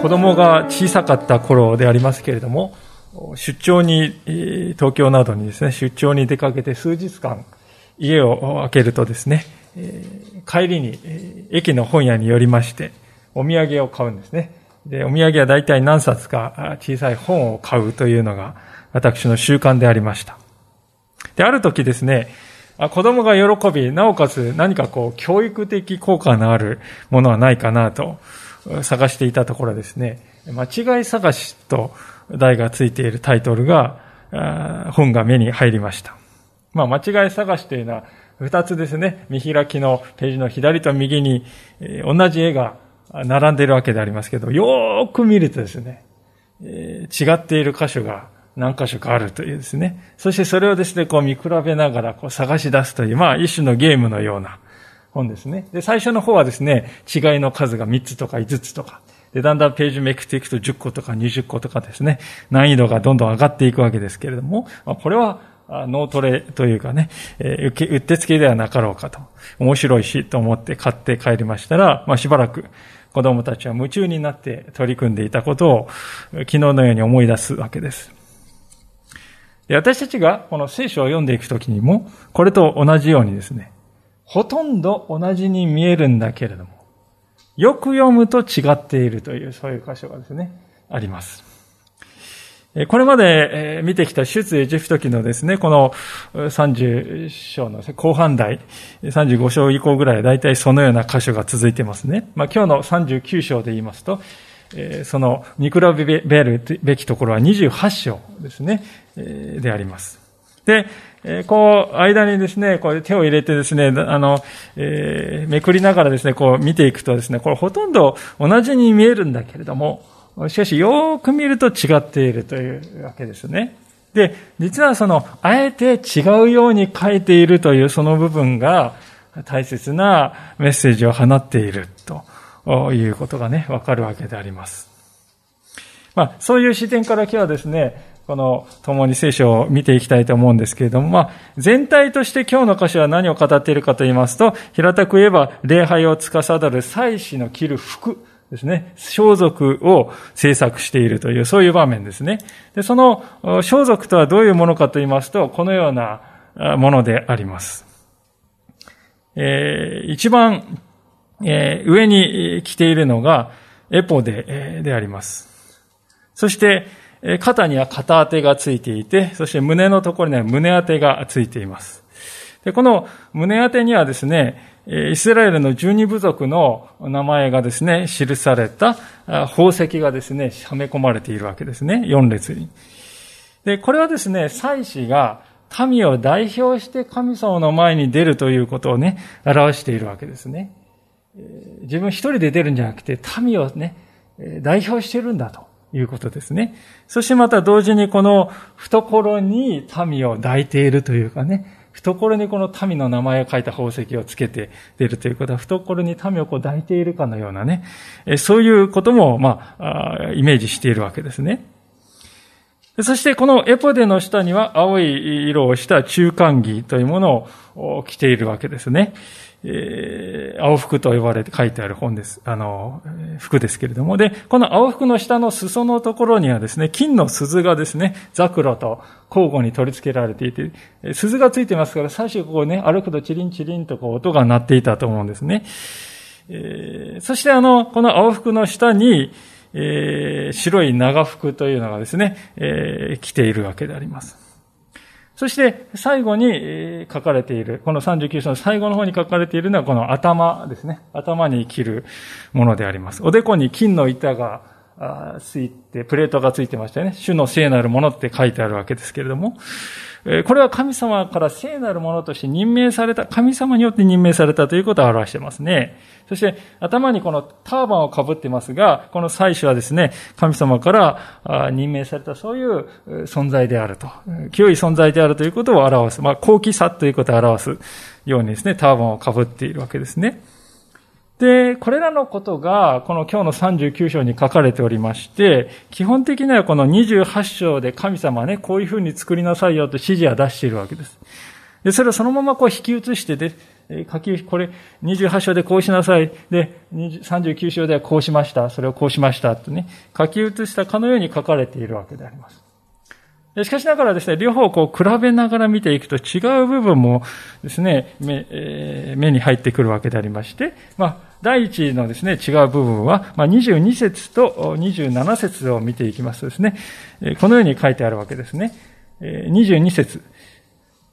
子供が小さかった頃でありますけれども、出張に、東京などにですね、出張に出かけて数日間、家を開けるとですね、帰りに駅の本屋に寄りまして、お土産を買うんですね。で、お土産は大体何冊か小さい本を買うというのが私の習慣でありました。で、ある時ですね、子供が喜び、なおかつ何かこう、教育的効果のあるものはないかなと探していたところですね、間違い探しと題がついているタイトルが、本が目に入りました。まあ、間違い探しというのは、二つですね、見開きのページの左と右に、同じ絵が並んでいるわけでありますけど、よーく見るとですね、違っている箇所が何箇所かあるというですね、そしてそれをですね、こう見比べながらこう探し出すという、まあ一種のゲームのような、本ですね。で、最初の方はですね、違いの数が3つとか5つとか、で、だんだんページめくっていくと10個とか20個とかですね、難易度がどんどん上がっていくわけですけれども、まあ、これは脳トレというかね、えー、受け、うってつけではなかろうかと。面白いしと思って買って帰りましたら、まあしばらく子供たちは夢中になって取り組んでいたことを昨日のように思い出すわけです。で私たちがこの聖書を読んでいくときにも、これと同じようにですね、ほとんど同じに見えるんだけれども、よく読むと違っているという、そういう箇所がですね、あります。これまで見てきた出エジプト記のですね、この30章の後半台、35章以降ぐらい、大体そのような箇所が続いてますね。まあ今日の39章で言いますと、その見比べるべきところは28章ですね、であります。で、えこう、間にですね、こう手を入れてですね、あの、えー、めくりながらですね、こう見ていくとですね、これほとんど同じに見えるんだけれども、しかしよく見ると違っているというわけですね。で、実はその、あえて違うように書いているというその部分が大切なメッセージを放っているということがね、わかるわけであります。まあ、そういう視点から今日はですね、この共に聖書を見ていきたいと思うんですけれども、まあ、全体として今日の歌詞は何を語っているかと言いますと、平たく言えば、礼拝を司る祭司の着る服ですね、装束を制作しているという、そういう場面ですね。で、その装束とはどういうものかと言いますと、このようなものであります。えー、一番、えー、上に着ているのが、エポで、であります。そして、肩には肩当てがついていて、そして胸のところには胸当てがついています。でこの胸当てにはですね、イスラエルの十二部族の名前がですね、記された宝石がですね、はめ込まれているわけですね、四列に。で、これはですね、祭司が民を代表して神様の前に出るということをね、表しているわけですね。自分一人で出るんじゃなくて、民をね、代表してるんだと。いうことですね。そしてまた同時にこの懐に民を抱いているというかね、懐にこの民の名前を書いた宝石をつけて出るということは、懐に民をこう抱いているかのようなね、そういうことも、まあ、イメージしているわけですね。そしてこのエポデの下には青い色をした中間着というものを着ているわけですね。えー、青服と呼ばれて書いてある本です。あの、服ですけれども。で、この青服の下の裾のところにはですね、金の鈴がですね、ザクロと交互に取り付けられていて、鈴がついてますから、最初ここね、歩くとチリンチリンとこう音が鳴っていたと思うんですね。えー、そしてあの、この青服の下に、えー、白い長服というのがですね、えー、着ているわけであります。そして最後に書かれている、この39章の最後の方に書かれているのはこの頭ですね。頭に切るものであります。おでこに金の板がついて、プレートがついてましたよね。主の聖なるものって書いてあるわけですけれども、これは神様から聖なるものとして任命された、神様によって任命されたということを表してますね。そして頭にこのターバンをかぶってますが、この祭司はですね、神様から任命されたそういう存在であると。清い存在であるということを表す。まあ、高貴さということを表すようにですね、ターバンをかぶっているわけですね。で、これらのことが、この今日の39章に書かれておりまして、基本的にはこの28章で神様はね、こういうふうに作りなさいよと指示は出しているわけです。で、それをそのままこう引き移してで、書き、これ28章でこうしなさい。で、39章ではこうしました。それをこうしました。とね、書き写したかのように書かれているわけであります。しかしながらですね、両方こう比べながら見ていくと違う部分もですね、目えー、目に入ってくるわけでありまして、まあ、第一のですね、違う部分は、まあ、22節と27節を見ていきますとですね、このように書いてあるわけですね。22節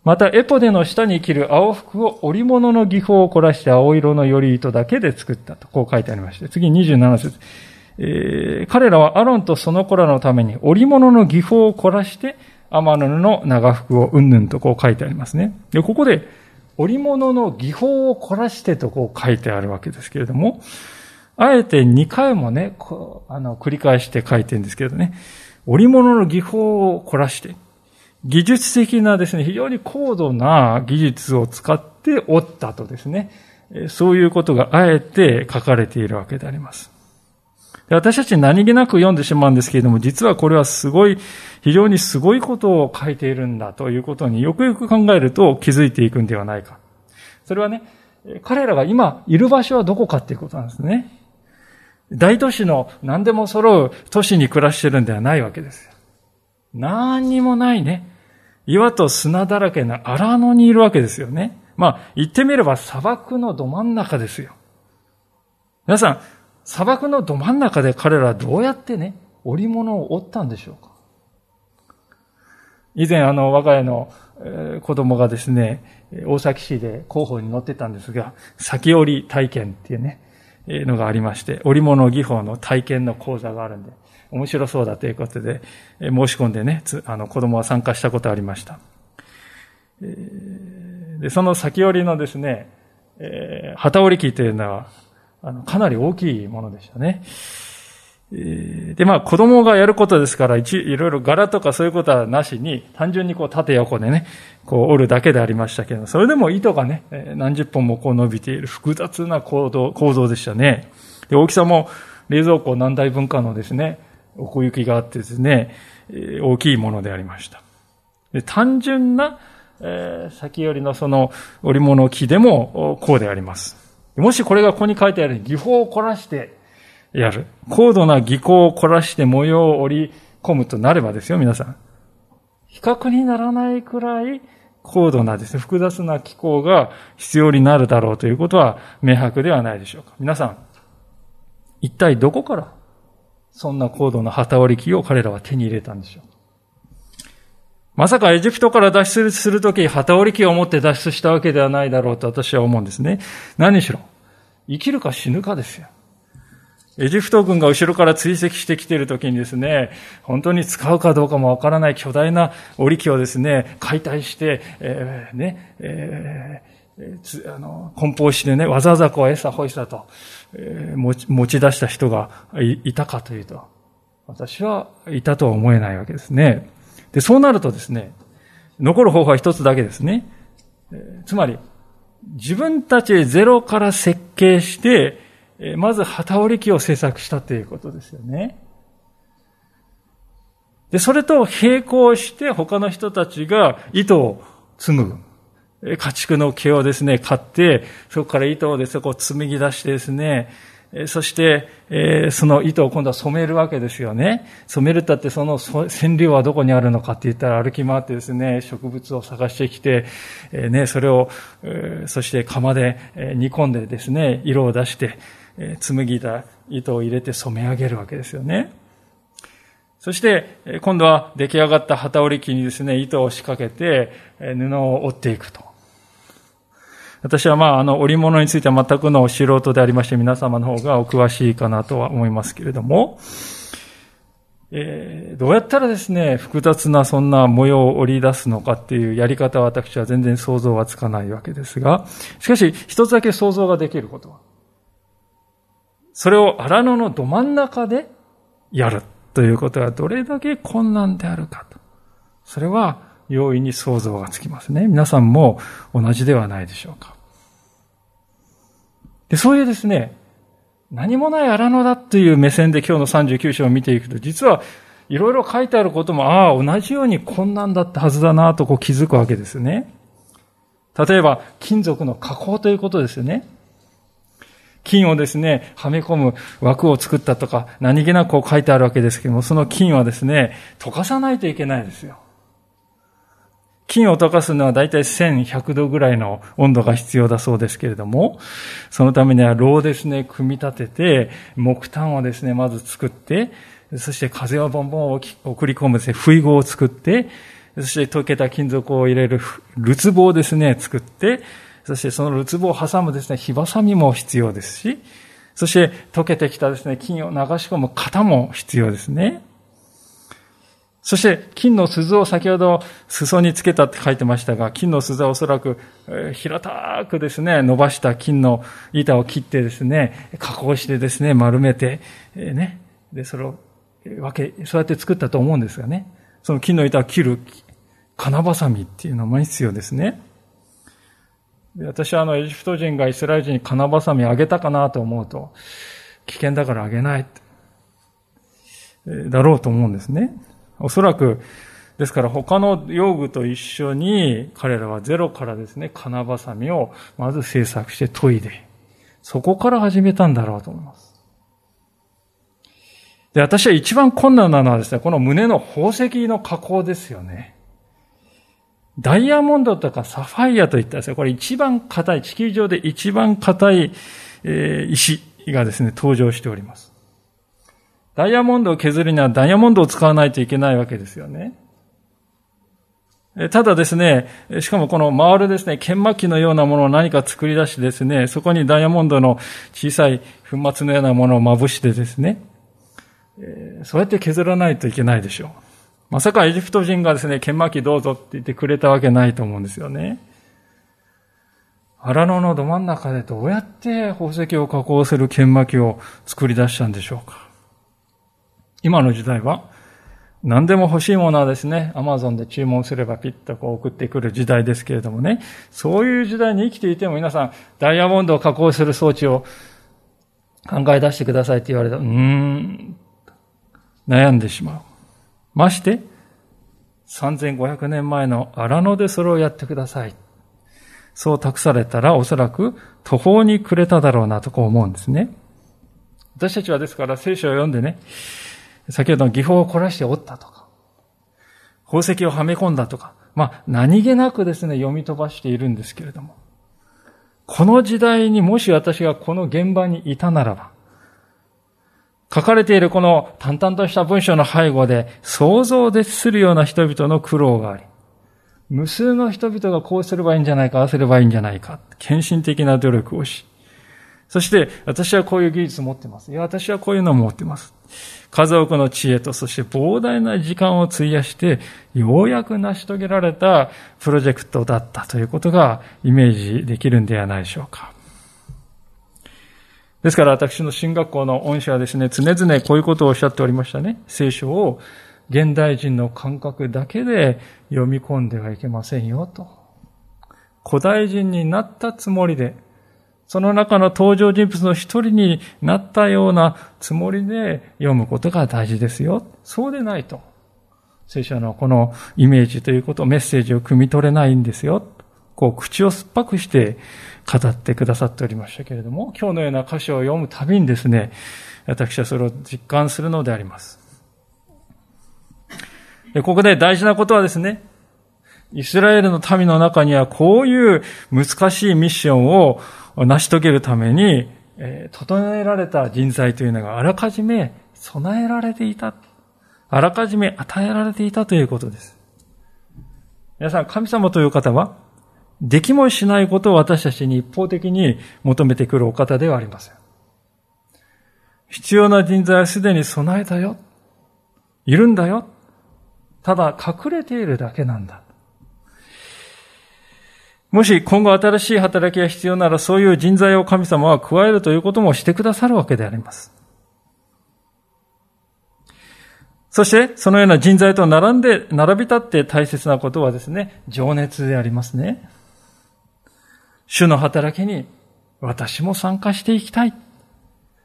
また、エポデの下に着る青服を織物の技法を凝らして青色のより糸だけで作ったと、こう書いてありまして、次27節えー、彼らはアロンとその子らのために織物の技法を凝らして、天布の長服をうんぬんとこう書いてありますね。で、ここで、織物の技法を凝らしてとこう書いてあるわけですけれども、あえて2回もね、こうあの、繰り返して書いてるんですけどね、織物の技法を凝らして、技術的なですね、非常に高度な技術を使って織ったとですね、そういうことがあえて書かれているわけであります。で私たち何気なく読んでしまうんですけれども、実はこれはすごい、非常にすごいことを書いているんだということによくよく考えると気づいていくんではないか。それはね、彼らが今いる場所はどこかっていうことなんですね。大都市の何でも揃う都市に暮らしてるんではないわけですよ。何にもないね。岩と砂だらけの荒野にいるわけですよね。まあ、言ってみれば砂漠のど真ん中ですよ。皆さん、砂漠のど真ん中で彼らはどうやってね、織物を織ったんでしょうか以前、あの、我が家の、え子供がですね、大崎市で広報に乗ってたんですが、先織り体験っていうね、えのがありまして、織物技法の体験の講座があるんで、面白そうだということで、申し込んでね、つあの、子供は参加したことありました。で、その先織りのですね、えー、旗織り機というのは、あの、かなり大きいものでしたね。で、まあ、子供がやることですから、いろいろ柄とかそういうことはなしに、単純にこう縦横でね、こう折るだけでありましたけど、それでも糸がね、何十本もこう伸びている複雑な構造、構造でしたね。で、大きさも冷蔵庫何台分かのですね、奥行きがあってですね、大きいものでありました。で単純な、えー、先よりのその織物木でもこうであります。もしこれがここに書いてある技法を凝らしてやる。高度な技巧を凝らして模様を織り込むとなればですよ、皆さん。比較にならないくらい高度なですね、複雑な機構が必要になるだろうということは明白ではないでしょうか。皆さん、一体どこからそんな高度な旗織り機を彼らは手に入れたんでしょう？まさかエジプトから脱出するとき、旗織り機を持って脱出したわけではないだろうと私は思うんですね。何しろ、生きるか死ぬかですよ。エジプト軍が後ろから追跡してきているときにですね、本当に使うかどうかもわからない巨大な織り機をですね、解体して、えー、ね、えー、あの、梱包してね、わざわざこう餌ほいさと、えー、持ち持ち出した人がいたかというと、私はいたとは思えないわけですね。で、そうなるとですね、残る方法は一つだけですね。つまり、自分たちでゼロから設計して、まず旗織り機を製作したということですよね。で、それと並行して他の人たちが糸を紡ぐ。家畜の毛をですね、買って、そこから糸をですね、こう紡ぎ出してですね、そして、えその糸を今度は染めるわけですよね。染めるったってその染料はどこにあるのかって言ったら歩き回ってですね、植物を探してきて、えね、それを、えそして釜で煮込んでですね、色を出して、え紡ぎた糸を入れて染め上げるわけですよね。そして、今度は出来上がった旗織り機にですね、糸を仕掛けて、布を折っていくと。私はまあ、あの、織物については全くの素人でありまして、皆様の方がお詳しいかなとは思いますけれども、えー、どうやったらですね、複雑なそんな模様を織り出すのかっていうやり方は私は全然想像はつかないわけですが、しかし一つだけ想像ができることは、それを荒野のど真ん中でやるということがどれだけ困難であるかと。それは容易に想像がつきますね。皆さんも同じではないでしょうか。で、そういうですね、何もない荒野だという目線で今日の39章を見ていくと、実はいろいろ書いてあることも、ああ、同じように困難だったはずだなとこう気づくわけですね。例えば、金属の加工ということですよね。金をですね、はめ込む枠を作ったとか、何気なくこう書いてあるわけですけども、その金はですね、溶かさないといけないですよ。金を溶かすのはだいたい1100度ぐらいの温度が必要だそうですけれども、そのためには炉をですね、組み立てて、木炭をですね、まず作って、そして風をボンボン送り込むですね、不意語を作って、そして溶けた金属を入れるるつぼをですね、作って、そしてそのるつぼを挟むですね、火ばさみも必要ですし、そして溶けてきたですね、金を流し込む型も必要ですね。そして金の鈴を先ほど裾につけたって書いてましたが、金の鈴はおそらく平たくですね、伸ばした金の板を切ってですね、加工してですね、丸めて、ね、で、それを分け、そうやって作ったと思うんですがね、その金の板を切る金ばさみっていうのも必要ですね。私はあの、エジプト人がイスラエル人に金ばさみあげたかなと思うと、危険だからあげない。だろうと思うんですね。おそらく、ですから他の用具と一緒に彼らはゼロからですね、金ばさみをまず制作して研いで、そこから始めたんだろうと思います。で、私は一番困難なのはですね、この胸の宝石の加工ですよね。ダイヤモンドとかサファイアといったですね、これ一番硬い、地球上で一番硬い、えー、石がですね、登場しております。ダイヤモンドを削るにはダイヤモンドを使わないといけないわけですよね。ただですね、しかもこの回るですね、研磨機のようなものを何か作り出してですね、そこにダイヤモンドの小さい粉末のようなものをまぶしてですね、そうやって削らないといけないでしょう。まさかエジプト人がですね、研磨機どうぞって言ってくれたわけないと思うんですよね。荒野のど真ん中でどうやって宝石を加工する研磨機を作り出したんでしょうか。今の時代は、何でも欲しいものはですね、アマゾンで注文すればピッとこう送ってくる時代ですけれどもね、そういう時代に生きていても皆さん、ダイヤモンドを加工する装置を考え出してくださいって言われたら、うーん、悩んでしまう。まして、3500年前の荒野でそれをやってください。そう託されたらおそらく途方に暮れただろうなとこう思うんですね。私たちはですから聖書を読んでね、先ほどの技法を凝らしておったとか、宝石をはめ込んだとか、まあ、何気なくですね、読み飛ばしているんですけれども、この時代にもし私がこの現場にいたならば、書かれているこの淡々とした文章の背後で想像でするような人々の苦労があり、無数の人々がこうすればいいんじゃないか、ああすればいいんじゃないか、献身的な努力をし、そして、私はこういう技術を持ってます。いや、私はこういうのを持ってます。数多くの知恵と、そして膨大な時間を費やして、ようやく成し遂げられたプロジェクトだったということがイメージできるんではないでしょうか。ですから私の進学校の恩師はですね、常々こういうことをおっしゃっておりましたね。聖書を現代人の感覚だけで読み込んではいけませんよと。古代人になったつもりで、その中の登場人物の一人になったようなつもりで読むことが大事ですよ。そうでないと。聖書のこのイメージということ、メッセージを汲み取れないんですよ。こう、口を酸っぱくして語ってくださっておりましたけれども、今日のような歌詞を読むたびにですね、私はそれを実感するのであります。でここで大事なことはですね、イスラエルの民の中にはこういう難しいミッションをを成し遂げるために、え整えられた人材というのがあらかじめ備えられていた。あらかじめ与えられていたということです。皆さん、神様という方は、できもしないことを私たちに一方的に求めてくるお方ではありません。必要な人材はすでに備えたよ。いるんだよ。ただ隠れているだけなんだ。もし今後新しい働きが必要ならそういう人材を神様は加えるということもしてくださるわけであります。そして、そのような人材と並んで、並び立って大切なことはですね、情熱でありますね。主の働きに私も参加していきたい。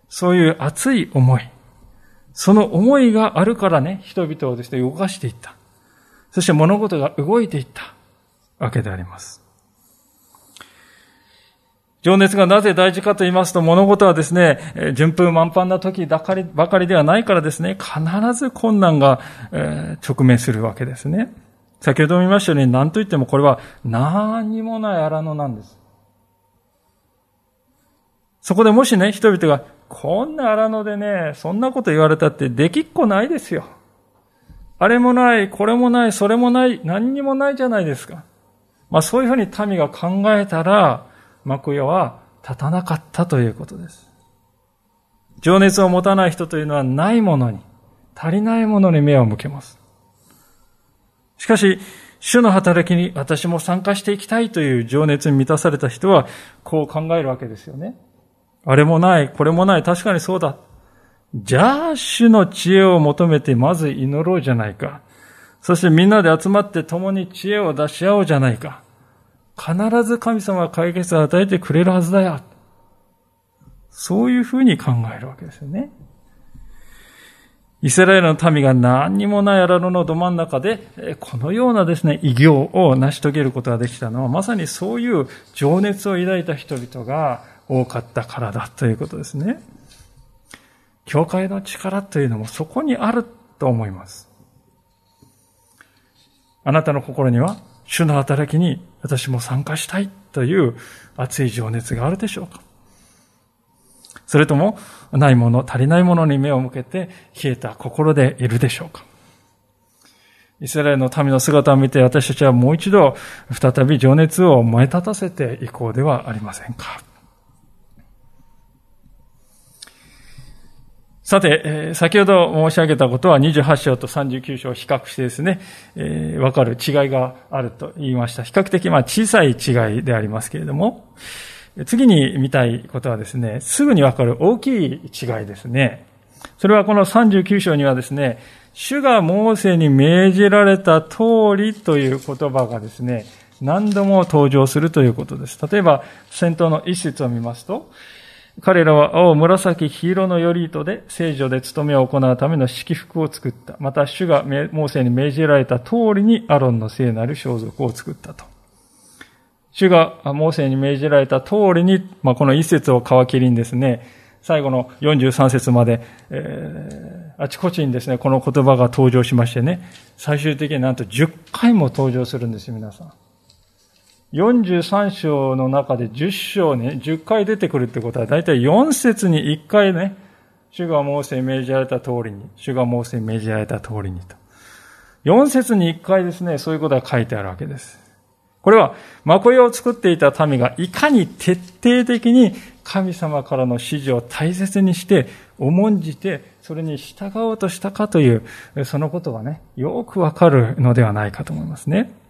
そういう熱い思い。その思いがあるからね、人々をですね、動かしていった。そして物事が動いていったわけであります。情熱がなぜ大事かと言いますと、物事はですね、順風満帆な時ばかりばかりではないからですね、必ず困難が、え直面するわけですね。先ほど見ましたように、何と言ってもこれは何にもない荒野なんです。そこでもしね、人々が、こんな荒野でね、そんなこと言われたってできっこないですよ。あれもない、これもない、それもない、何にもないじゃないですか。まあそういうふうに民が考えたら、幕屋は立たなかったということです。情熱を持たない人というのはないものに、足りないものに目を向けます。しかし、主の働きに私も参加していきたいという情熱に満たされた人は、こう考えるわけですよね。あれもない、これもない、確かにそうだ。じゃあ、主の知恵を求めてまず祈ろうじゃないか。そしてみんなで集まって共に知恵を出し合おうじゃないか。必ず神様は解決を与えてくれるはずだよ。そういうふうに考えるわけですよね。イスラエルの民が何にもない荒野のど真ん中で、このようなですね、異業を成し遂げることができたのは、まさにそういう情熱を抱いた人々が多かったからだということですね。教会の力というのもそこにあると思います。あなたの心には主の働きに私も参加したいという熱い情熱があるでしょうか。それとも、ないもの、足りないものに目を向けて冷えた心でいるでしょうか。イスラエルの民の姿を見て私たちはもう一度再び情熱を燃え立たせていこうではありませんか。さて、先ほど申し上げたことは28章と39章を比較してですね、えー、かる違いがあると言いました。比較的まあ小さい違いでありますけれども、次に見たいことはですね、すぐにわかる大きい違いですね。それはこの39章にはですね、主がモーセに命じられた通りという言葉がですね、何度も登場するということです。例えば、先頭の一節を見ますと、彼らは青、紫、黄色の頼糸で聖女で務めを行うための式服を作った。また、主がモーセに命じられた通りにアロンの聖なる装束を作ったと。主がモーセに命じられた通りに、まあ、この一節を皮切りにですね、最後の43節まで、えー、あちこちにですね、この言葉が登場しましてね、最終的になんと10回も登場するんですよ、皆さん。43章の中で10章ね、10回出てくるってことは、だいたい4節に1回ね、主がモーセに命じられた通りに、主がモーセに命じられた通りにと。4節に1回ですね、そういうことが書いてあるわけです。これは、幕屋を作っていた民がいかに徹底的に神様からの指示を大切にして、重んじて、それに従おうとしたかという、そのことがね、よくわかるのではないかと思いますね。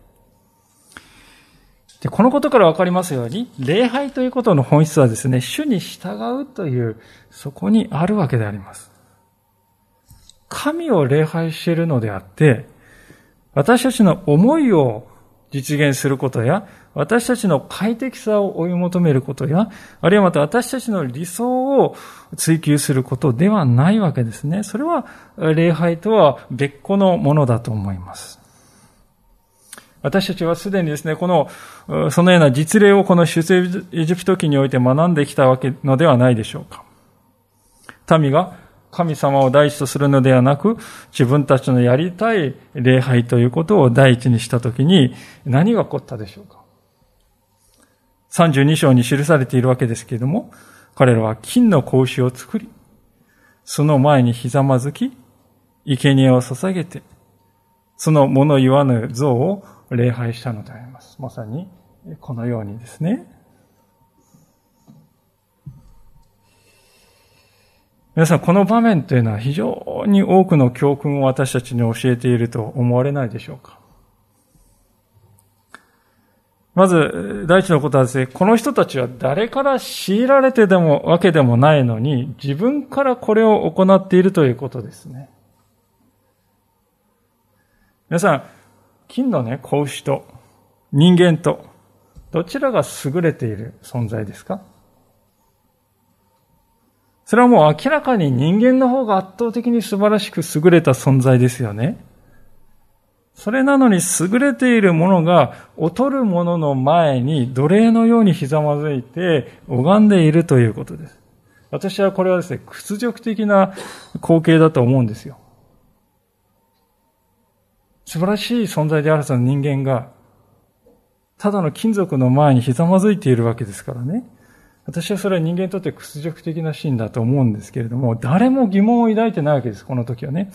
で、このことからわかりますように、礼拝ということの本質はですね、主に従うという、そこにあるわけであります。神を礼拝しているのであって、私たちの思いを実現することや、私たちの快適さを追い求めることや、あるいはまた私たちの理想を追求することではないわけですね。それは礼拝とは別個のものだと思います。私たちはすでにですね、この、そのような実例をこの出世エジプト記において学んできたわけのではないでしょうか。民が神様を第一とするのではなく、自分たちのやりたい礼拝ということを第一にしたときに何が起こったでしょうか。32章に記されているわけですけれども、彼らは金の格子を作り、その前にひざまずき、生贄を捧げて、その物言わぬ像を礼拝したのであります。まさにこのようにですね。皆さん、この場面というのは非常に多くの教訓を私たちに教えていると思われないでしょうかまず、第一のことはですね、この人たちは誰から強いられてでも、わけでもないのに、自分からこれを行っているということですね。皆さん、金のね、子牛と人間と、どちらが優れている存在ですか？それはもう明らかに人間の方が圧倒的に素晴らしく優れた存在ですよね。それなのに優れているものが劣るものの前に奴隷のようにひざまずいて拝んでいるということです。私はこれはですね、屈辱的な光景だと思うんですよ。素晴らしい存在であるその人間が、ただの金属の前にひざまずいているわけですからね。私はそれは人間にとって屈辱的なシーンだと思うんですけれども、誰も疑問を抱いてないわけです、この時はね。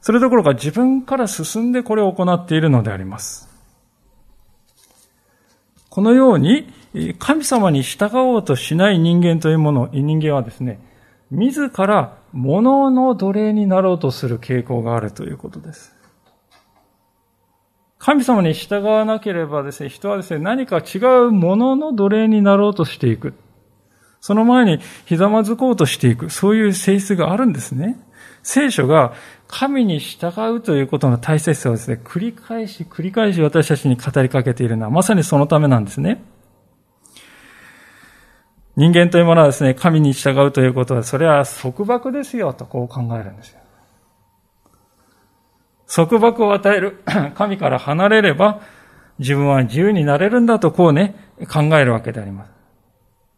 それどころか自分から進んでこれを行っているのであります。このように、神様に従おうとしない人間というもの、人間はですね、自ら物の奴隷になろうとする傾向があるということです。神様に従わなければですね、人はですね、何か違うものの奴隷になろうとしていく。その前にひざまずこうとしていく。そういう性質があるんですね。聖書が神に従うということの大切さをですね、繰り返し繰り返し私たちに語りかけているのはまさにそのためなんですね。人間というものはですね、神に従うということは、それは束縛ですよとこう考えるんですよ。束縛を与える 神から離れれば、自分は自由になれるんだとこうね、考えるわけであります。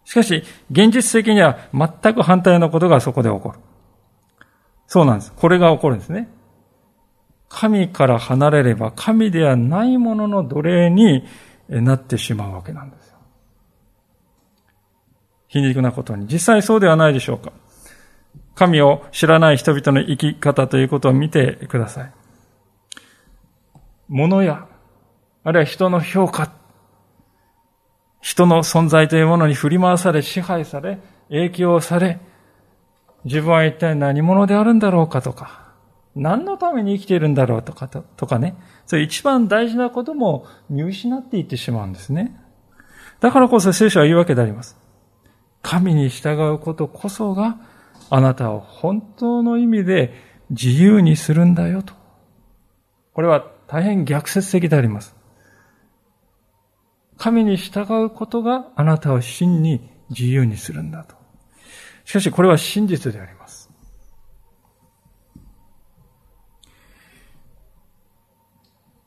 しかし、現実的には全く反対のことがそこで起こる。そうなんです。これが起こるんですね。神から離れれば神ではないものの奴隷になってしまうわけなんですよ。皮肉なことに。実際そうではないでしょうか。神を知らない人々の生き方ということを見てください。物や、あるいは人の評価、人の存在というものに振り回され、支配され、影響され、自分は一体何者であるんだろうかとか、何のために生きているんだろうとかととかね、そういう一番大事なことも見失っていってしまうんですね。だからこそ聖書は言うわけであります。神に従うことこそがあなたを本当の意味で自由にするんだよと。これは大変逆説的であります。神に従うことがあなたを真に自由にするんだと。しかしこれは真実であります。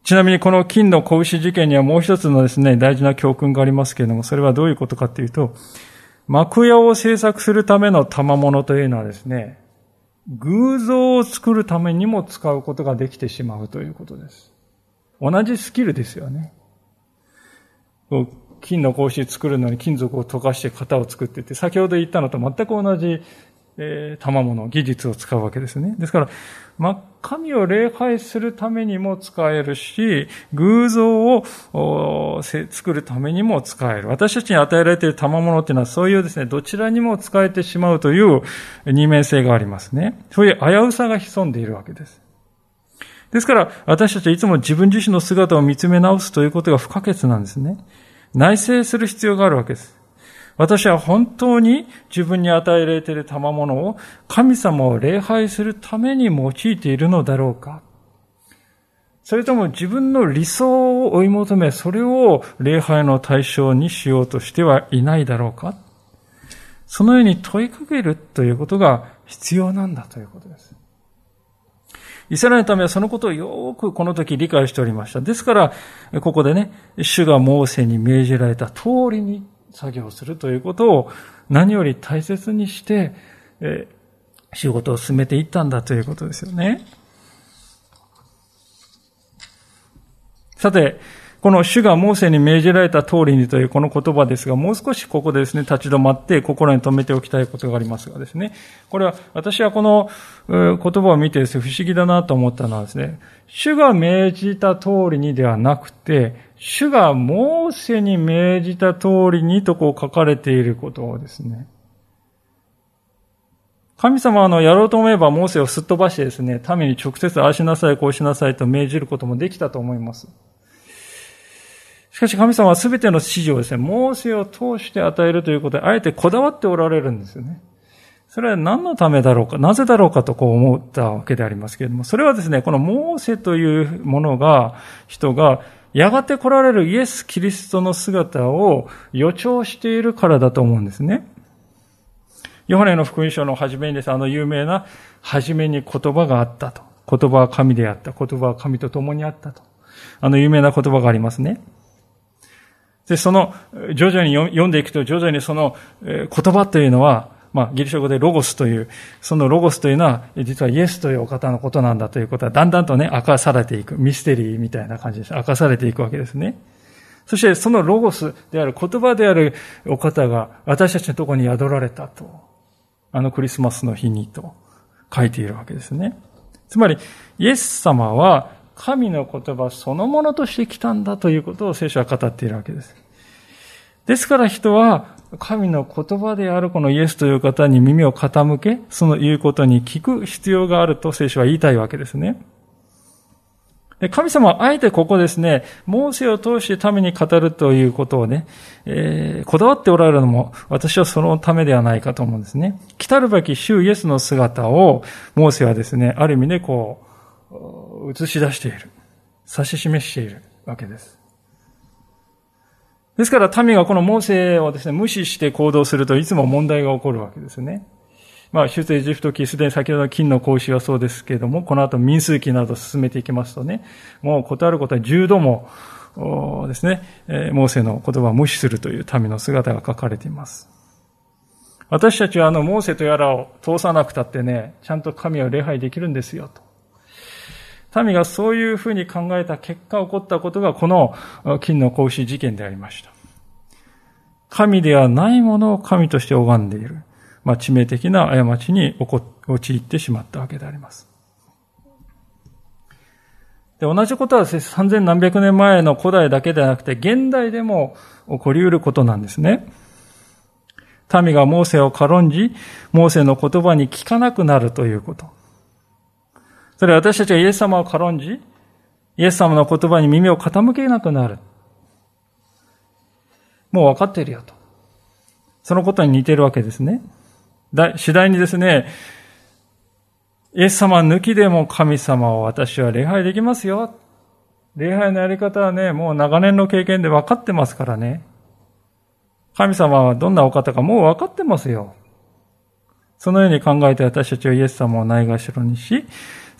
ちなみにこの金の子牛事件にはもう一つのですね、大事な教訓がありますけれども、それはどういうことかというと、幕屋を制作するための賜物というのはですね、偶像を作るためにも使うことができてしまうということです。同じスキルですよね。金の格子作るのに金属を溶かして型を作ってて、先ほど言ったのと全く同じ、えー、賜物、技術を使うわけですね。ですから、神を礼拝するためにも使えるし、偶像を作るためにも使える。私たちに与えられている賜物っていうのはそういうですね、どちらにも使えてしまうという二面性がありますね。そういう危うさが潜んでいるわけです。ですから、私たちはいつも自分自身の姿を見つめ直すということが不可欠なんですね。内省する必要があるわけです。私は本当に自分に与えられている賜物を神様を礼拝するために用いているのだろうかそれとも自分の理想を追い求め、それを礼拝の対象にしようとしてはいないだろうかそのように問いかけるということが必要なんだということです。イスラエルのためはそのことをよくこの時理解しておりました。ですから、ここでね、主がモーセに命じられた通りに作業するということを何より大切にして、え仕事を進めていったんだということですよね。さて、この主がモーセに命じられた通りにというこの言葉ですが、もう少しここでですね、立ち止まって心に留めておきたいことがありますがですね、これは、私はこの言葉を見てですね、不思議だなと思ったのはですね、主が命じた通りにではなくて、主がモーセに命じた通りにとこう書かれていることをですね、神様はあの、やろうと思えばモーセをすっ飛ばしてですね、民に直接ああしなさい、こうしなさいと命じることもできたと思います。しかし神様は全ての指示をですね、モーセを通して与えるということで、あえてこだわっておられるんですよね。それは何のためだろうか、なぜだろうかとこう思ったわけでありますけれども、それはですね、このモーセというものが、人が、やがて来られるイエス・キリストの姿を予兆しているからだと思うんですね。ヨハネの福音書の初めにです、あの有名な、初めに言葉があったと。言葉は神であった。言葉は神と共にあったと。あの有名な言葉がありますね。で、その、徐々に読んでいくと、徐々にその言葉というのは、まあ、ギリシャ語でロゴスという、そのロゴスというのは、実はイエスというお方のことなんだということは、だんだんとね、明かされていく。ミステリーみたいな感じです。明かされていくわけですね。そして、そのロゴスである、言葉であるお方が、私たちのところに宿られたと。あのクリスマスの日にと書いているわけですね。つまり、イエス様は神の言葉そのものとして来たんだということを聖書は語っているわけです。ですから人は神の言葉であるこのイエスという方に耳を傾け、その言うことに聞く必要があると聖書は言いたいわけですね。神様はあえてここですね、モーセを通して民に語るということをね、えー、こだわっておられるのも、私はそのためではないかと思うんですね。来たるべき主イエスの姿を、モーセはですね、ある意味でこう、映し出している。指し示しているわけです。ですから民がこのモーセをですね、無視して行動するといつも問題が起こるわけですね。まあ、出エジプト記、すでに先ほどの金の格子はそうですけれども、この後民数記など進めていきますとね、もう断ることは10度もですね、モーセの言葉を無視するという民の姿が書かれています。私たちはあの、モーセとやらを通さなくたってね、ちゃんと神を礼拝できるんですよ、と。民がそういうふうに考えた結果起こったことがこの金の格子事件でありました。神ではないものを神として拝んでいる。まあ、致命的な過ちに陥ってしまったわけであります。で同じことは三千何百年前の古代だけではなくて、現代でも起こり得ることなんですね。民がモーセを軽んじ、モーセの言葉に聞かなくなるということ。それは私たちがイエス様を軽んじ、イエス様の言葉に耳を傾けなくなる。もう分かっているよと。そのことに似てるわけですね。だ次第にですね、イエス様抜きでも神様を私は礼拝できますよ。礼拝のやり方はね、もう長年の経験で分かってますからね。神様はどんなお方かもう分かってますよ。そのように考えて私たちはイエス様をないがしろにし、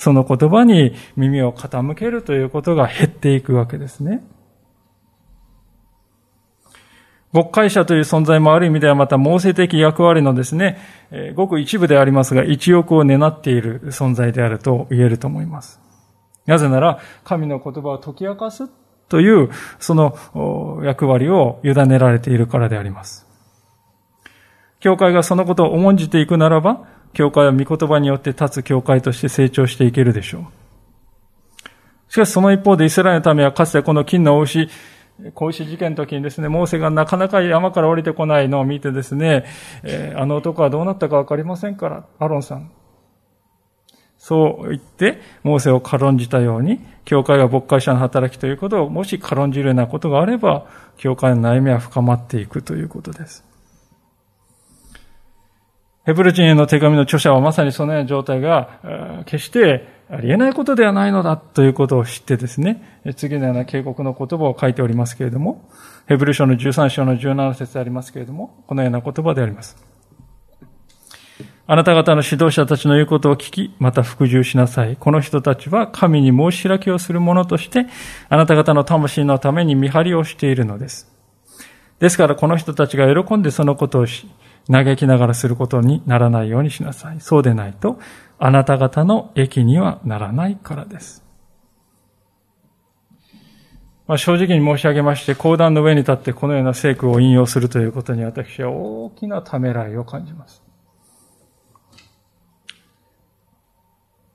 その言葉に耳を傾けるということが減っていくわけですね。牧会者という存在もある意味ではまた猛省的役割のですね、ごく一部でありますが、一翼を担っている存在であると言えると思います。なぜなら、神の言葉を解き明かすという、その役割を委ねられているからであります。教会がそのことを重んじていくならば、教会は御言葉によって立つ教会として成長していけるでしょう。しかしその一方でイスラエルのためはかつてこの金の牛、子牛事件の時にですね、モーセがなかなか山から降りてこないのを見てですね、えー、あの男はどうなったかわかりませんから、アロンさん。そう言って、モーセを軽んじたように、教会が牧会者の働きということを、もし軽んじるようなことがあれば、教会の悩みは深まっていくということです。ヘブル人への手紙の著者はまさにそのような状態が、決してありえないことではないのだということを知ってですね、次のような警告の言葉を書いておりますけれども、ヘブル書の13章の17節でありますけれども、このような言葉であります。あなた方の指導者たちの言うことを聞き、また服従しなさい。この人たちは神に申し開きをする者として、あなた方の魂のために見張りをしているのです。ですからこの人たちが喜んでそのことをし、嘆きながらすることにならないようにしなさい。そうでないと、あなた方の益にはならないからです。まあ、正直に申し上げまして、講談の上に立ってこのような聖句を引用するということに私は大きなためらいを感じます。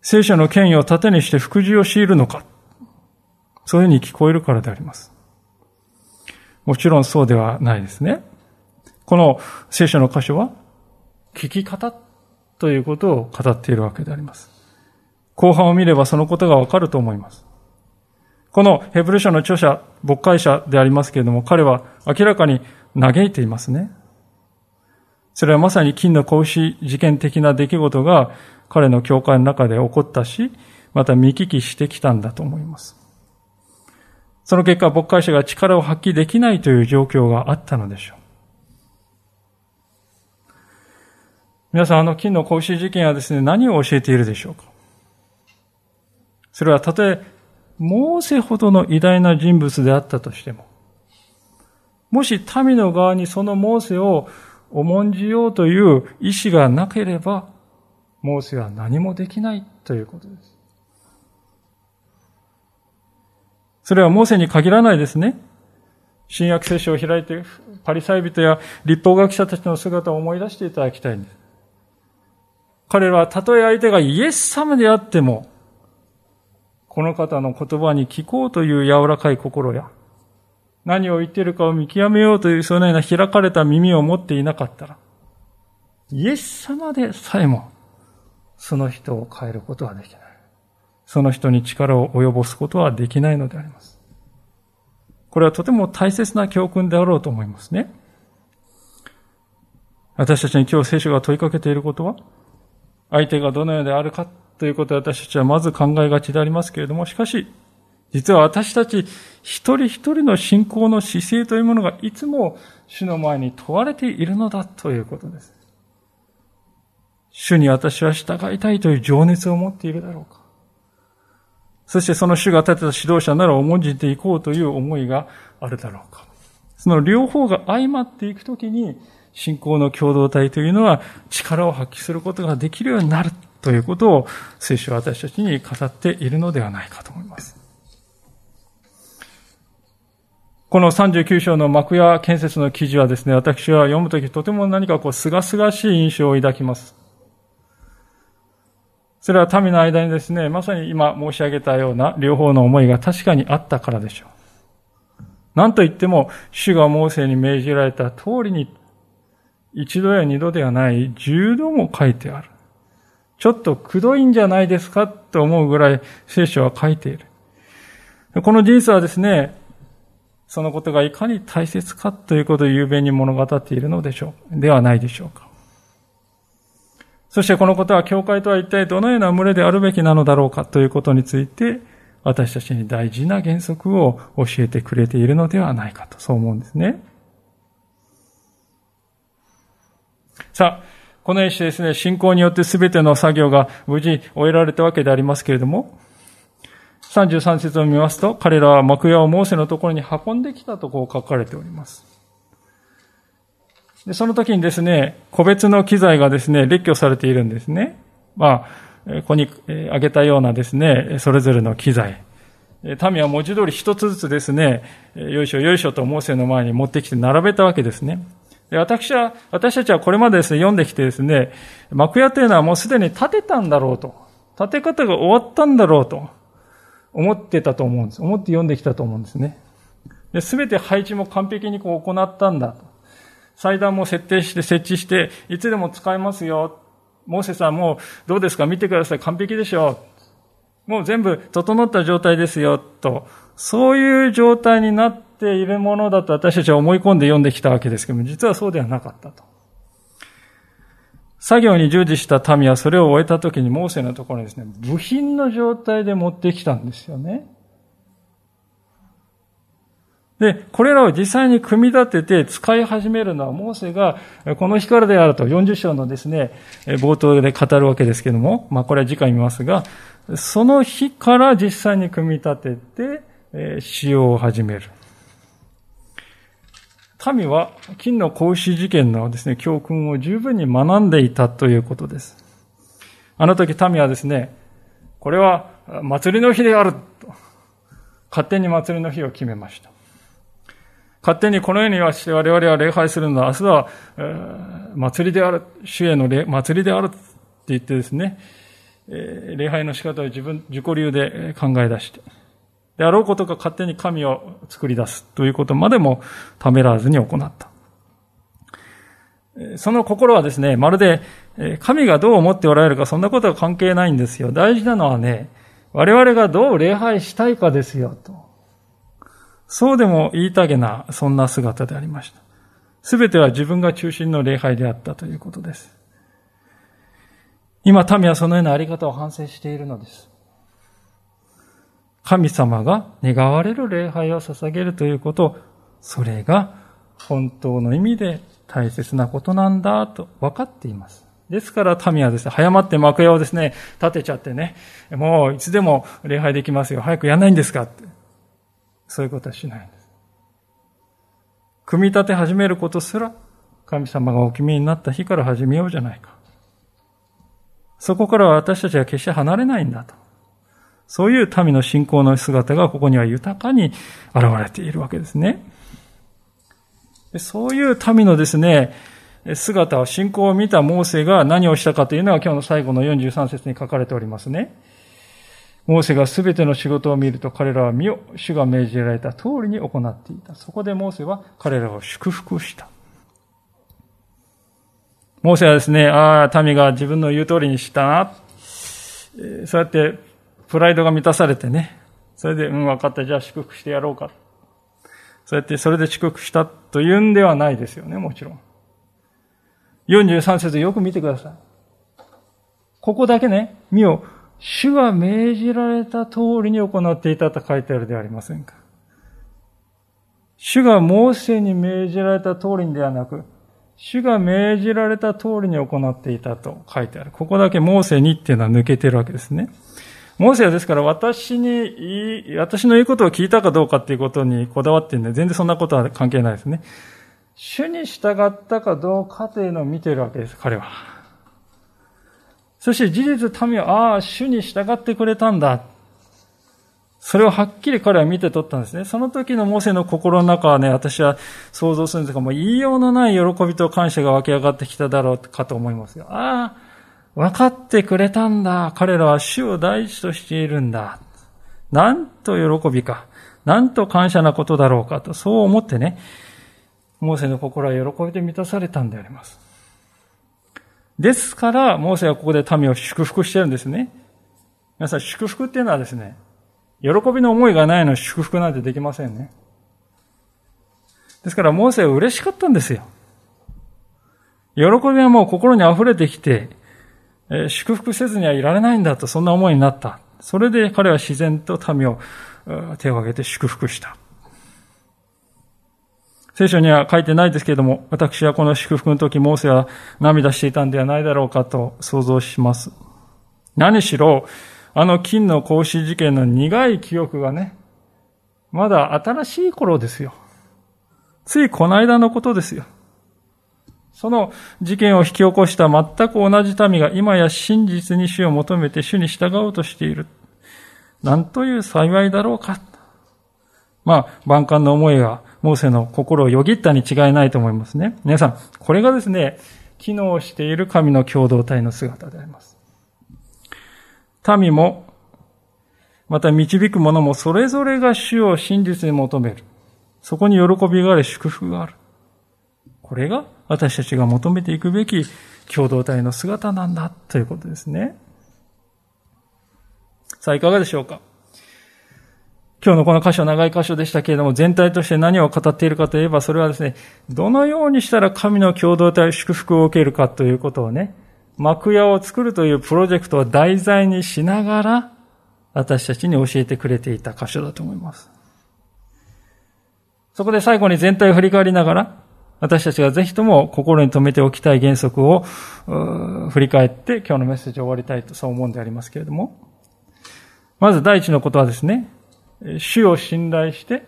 聖書の権威を盾にして服従を強いるのかそういうふうに聞こえるからであります。もちろんそうではないですね。この聖書の箇所は、聞き方ということを語っているわけであります。後半を見ればそのことがわかると思います。このヘブル書の著者、牧会者でありますけれども、彼は明らかに嘆いていますね。それはまさに金の格子事件的な出来事が彼の教会の中で起こったし、また見聞きしてきたんだと思います。その結果、牧会者が力を発揮できないという状況があったのでしょう。皆さん、あの金の格子事件はですね、何を教えているでしょうか？それはたとえ、モーセほどの偉大な人物であったとしても、もし民の側にそのモーセを重んじようという意志がなければ、モーセは何もできないということです。それはモーセに限らないですね。新約聖書を開いて、パリサイ人や立法学者たちの姿を思い出していただきたいんです。彼らはたとえ相手がイエス様であっても、この方の言葉に聞こうという柔らかい心や、何を言っているかを見極めようというそのような開かれた耳を持っていなかったら、イエス様でさえも、その人を変えることはできない。その人に力を及ぼすことはできないのであります。これはとても大切な教訓であろうと思いますね。私たちに今日聖書が問いかけていることは、相手がどのようであるかということを私たちはまず考えがちでありますけれども、しかし、実は私たち一人一人の信仰の姿勢というものがいつも主の前に問われているのだということです。主に私は従いたいという情熱を持っているだろうか。そしてその主が立てた指導者なら重んじていこうという思いがあるだろうか。その両方が相まっていくときに、信仰の共同体というのは力を発揮することができるようになるということを聖書は私たちに語っているのではないかと思います。この39章の幕屋建設の記事はですね、私は読むときとても何かこう、すがすがしい印象を抱きます。それは民の間にですね、まさに今申し上げたような両方の思いが確かにあったからでしょう。何と言っても、主がモーセに命じられた通りに一度や二度ではない十度も書いてある。ちょっとくどいんじゃないですかと思うぐらい聖書は書いている。この人生はですね、そのことがいかに大切かということを雄弁に物語っているのでしょう、ではないでしょうか。そしてこのことは教会とは一体どのような群れであるべきなのだろうかということについて、私たちに大事な原則を教えてくれているのではないかと、そう思うんですね。さあ、このようにしてですね、信仰によって全ての作業が無事終えられたわけでありますけれども、33節を見ますと、彼らは幕屋をモーセのところに運んできたとこう書かれております。でその時にですね、個別の機材がですね、列挙されているんですね。まあ、ここに挙げたようなですね、それぞれの機材。民は文字通り一つずつですね、よいしょよいしょとモーセの前に持ってきて並べたわけですね。私は、私たちはこれまでですね、読んできてですね、幕屋というのはもうすでに建てたんだろうと。建て方が終わったんだろうと思ってたと思うんです。思って読んできたと思うんですね。すべて配置も完璧にこう行ったんだと。祭壇も設定して設置して、いつでも使えますよ。モーセさんもうどうですか？見てください。完璧でしょう。もう全部整った状態ですよ。と。そういう状態になっているものだと私たちは思い込んで読んできたわけですけども、実はそうではなかったと。作業に従事した民はそれを終えた時にモーセのところにですね、部品の状態で持ってきたんですよね。で、これらを実際に組み立てて使い始めるのは、モーセがこの日からであると40章のですね、冒頭で語るわけですけども、まあこれは次回見ますが、その日から実際に組み立てて、使用を始める。民は金の格子事件のですね、教訓を十分に学んでいたということです。あの時民はですね、これは祭りの日であると、勝手に祭りの日を決めました。勝手にこのようにはして我々は礼拝するのは、明日は、えー、祭りである、主への礼祭りであるって言ってですね、えー、礼拝の仕方を自分、自己流で考え出して、であろうことが勝手に神を作り出すということまでもためらわずに行った。その心はですね、まるで神がどう思っておられるかそんなことは関係ないんですよ。大事なのはね、我々がどう礼拝したいかですよ、と。そうでも言いたげな、そんな姿でありました。すべては自分が中心の礼拝であったということです。今、民はそのようなあり方を反省しているのです。神様が願われる礼拝を捧げるということ、それが本当の意味で大切なことなんだと分かっています。ですから民はですね、早まって幕屋をですね、立てちゃってね、もういつでも礼拝できますよ。早くやんないんですかって。そういうことはしないんです。組み立て始めることすら、神様がお決めになった日から始めようじゃないか。そこからは私たちは決して離れないんだと。そういう民の信仰の姿がここには豊かに現れているわけですね。そういう民のですね、姿を、信仰を見たモーセが何をしたかというのは今日の最後の43節に書かれておりますね。モーセが全ての仕事を見ると彼らは身を主が命じられた通りに行っていた。そこでモーセは彼らを祝福した。モーセはですね、ああ、民が自分の言う通りにしたな。そうやってプライドが満たされてね。それで、うん、分かった、じゃあ祝福してやろうか。そうやってそれで祝福したというんではないですよね、もちろん。43節よく見てください。ここだけね、見よ、主が命じられた通りに行っていたと書いてあるではありませんか。主がモーセに命じられた通りにではなく、主が命じられた通りに行っていたと書いてある。ここだけモーセにっていうのは抜けてるわけですね。モーセはですから私に、私の言うことを聞いたかどうかっていうことにこだわってるんで、全然そんなことは関係ないですね。主に従ったかどうかというのを見ているわけです、彼は。そして事実民は、ああ、主に従ってくれたんだ。それをはっきり彼は見て取ったんですね。その時のモーセの心の中はね、私は想像するんですが、もう言いようのない喜びと感謝が湧き上がってきただろうかと思いますよ。ああ、分かってくれたんだ。彼らは主を第一としているんだ。なんと喜びか。なんと感謝なことだろうかと、そう思ってね、モーセの心は喜びで満たされたんであります。ですから、モーセはここで民を祝福してるんですね。皆さん、祝福っていうのはですね、喜びの思いがないの祝福なんてできませんね。ですから、モーセは嬉しかったんですよ。喜びはもう心に溢れてきて、祝福せずにはいられないんだと、そんな思いになった。それで彼は自然と民を手を挙げて祝福した。聖書には書いてないですけれども、私はこの祝福の時、モーセは涙していたんではないだろうかと想像します。何しろ、あの金の格子事件の苦い記憶がね、まだ新しい頃ですよ。ついこの間のことですよ。その事件を引き起こした全く同じ民が今や真実に主を求めて主に従おうとしている。なんという幸いだろうか。まあ、万感の思いがモーセの心をよぎったに違いないと思いますね。皆さん、これがですね、機能している神の共同体の姿であります。民も、また導く者もそれぞれが主を真実に求める。そこに喜びがあり、祝福がある。これが私たちが求めていくべき共同体の姿なんだということですね。さあ、いかがでしょうか？今日のこの箇所、長い箇所でしたけれども、全体として何を語っているかといえば、それはですね、どのようにしたら神の共同体、祝福を受けるかということをね、幕屋を作るというプロジェクトを題材にしながら、私たちに教えてくれていた箇所だと思います。そこで最後に全体を振り返りながら、私たちがぜひとも心に留めておきたい原則を振り返って今日のメッセージを終わりたいとそう思うんでありますけれども、まず第一のことはですね、主を信頼して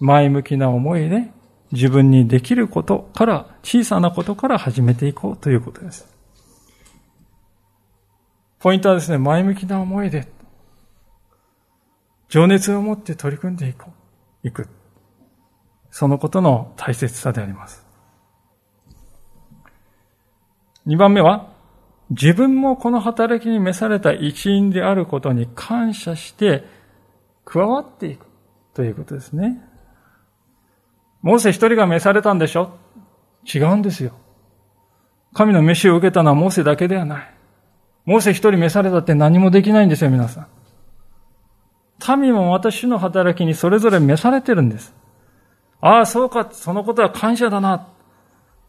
前向きな思いで自分にできることから、小さなことから始めていこうということです。ポイントはですね、前向きな思いで、情熱を持って取り組んでいこう、いく。そのことの大切さであります。二番目は、自分もこの働きに召された一員であることに感謝して、加わっていくということですね。モーセ一人が召されたんでしょ？違うんですよ。神の飯を受けたのはモーセだけではない。モーセ一人召されたって何もできないんですよ、皆さん。民も私の働きにそれぞれ召されてるんです。ああ、そうか、そのことは感謝だな。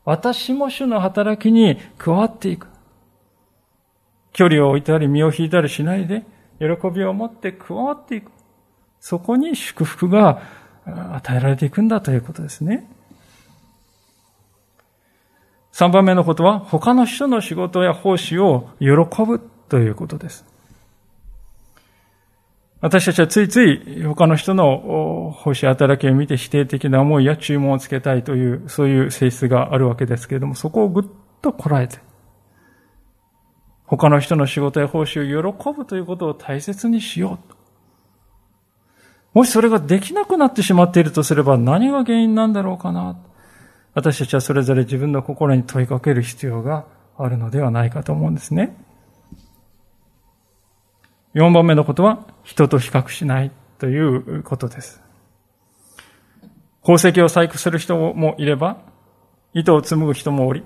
私も主の働きに加わっていく。距離を置いたり身を引いたりしないで、喜びを持って加わっていく。そこに祝福が与えられていくんだということですね。三番目のことは、他の人の仕事や奉仕を喜ぶということです。私たちはついつい他の人の奉仕働きを見て否定的な思いや注文をつけたいという、そういう性質があるわけですけれども、そこをぐっとこらえて、他の人の仕事や奉仕を喜ぶということを大切にしよう。もしそれができなくなってしまっているとすれば何が原因なんだろうかな。私たちはそれぞれ自分の心に問いかける必要があるのではないかと思うんですね。4番目のことは、人と比較しないということです。宝石を細工する人もいれば、糸を紡ぐ人もおり、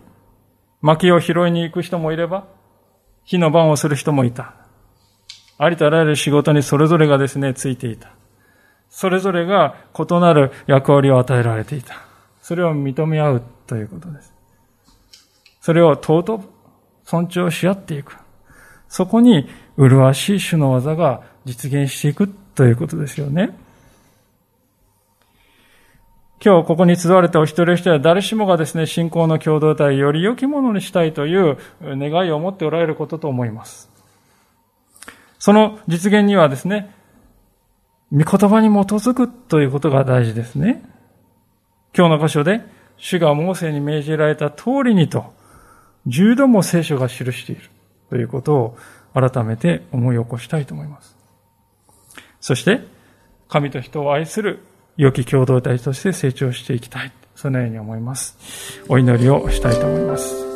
薪を拾いに行く人もいれば、火の番をする人もいた。ありとあらゆる仕事にそれぞれがですね、ついていた。それぞれが異なる役割を与えられていた。それを認め合うということです。それを尊ぶ、尊重し合っていく。そこに麗しい主の技が実現していくということですよね。今日ここに集われたお一人お一人は誰しもがですね、信仰の共同体をより良きものにしたいという願いを持っておられることと思います。その実現にはですね、御言葉に基づくということが大事ですね。今日の箇所で、主がモーセに命じられた通りにと、十度も聖書が記しているということを改めて思い起こしたいと思います。そして、神と人を愛する良き共同体として成長していきたい。そのように思います。お祈りをしたいと思います。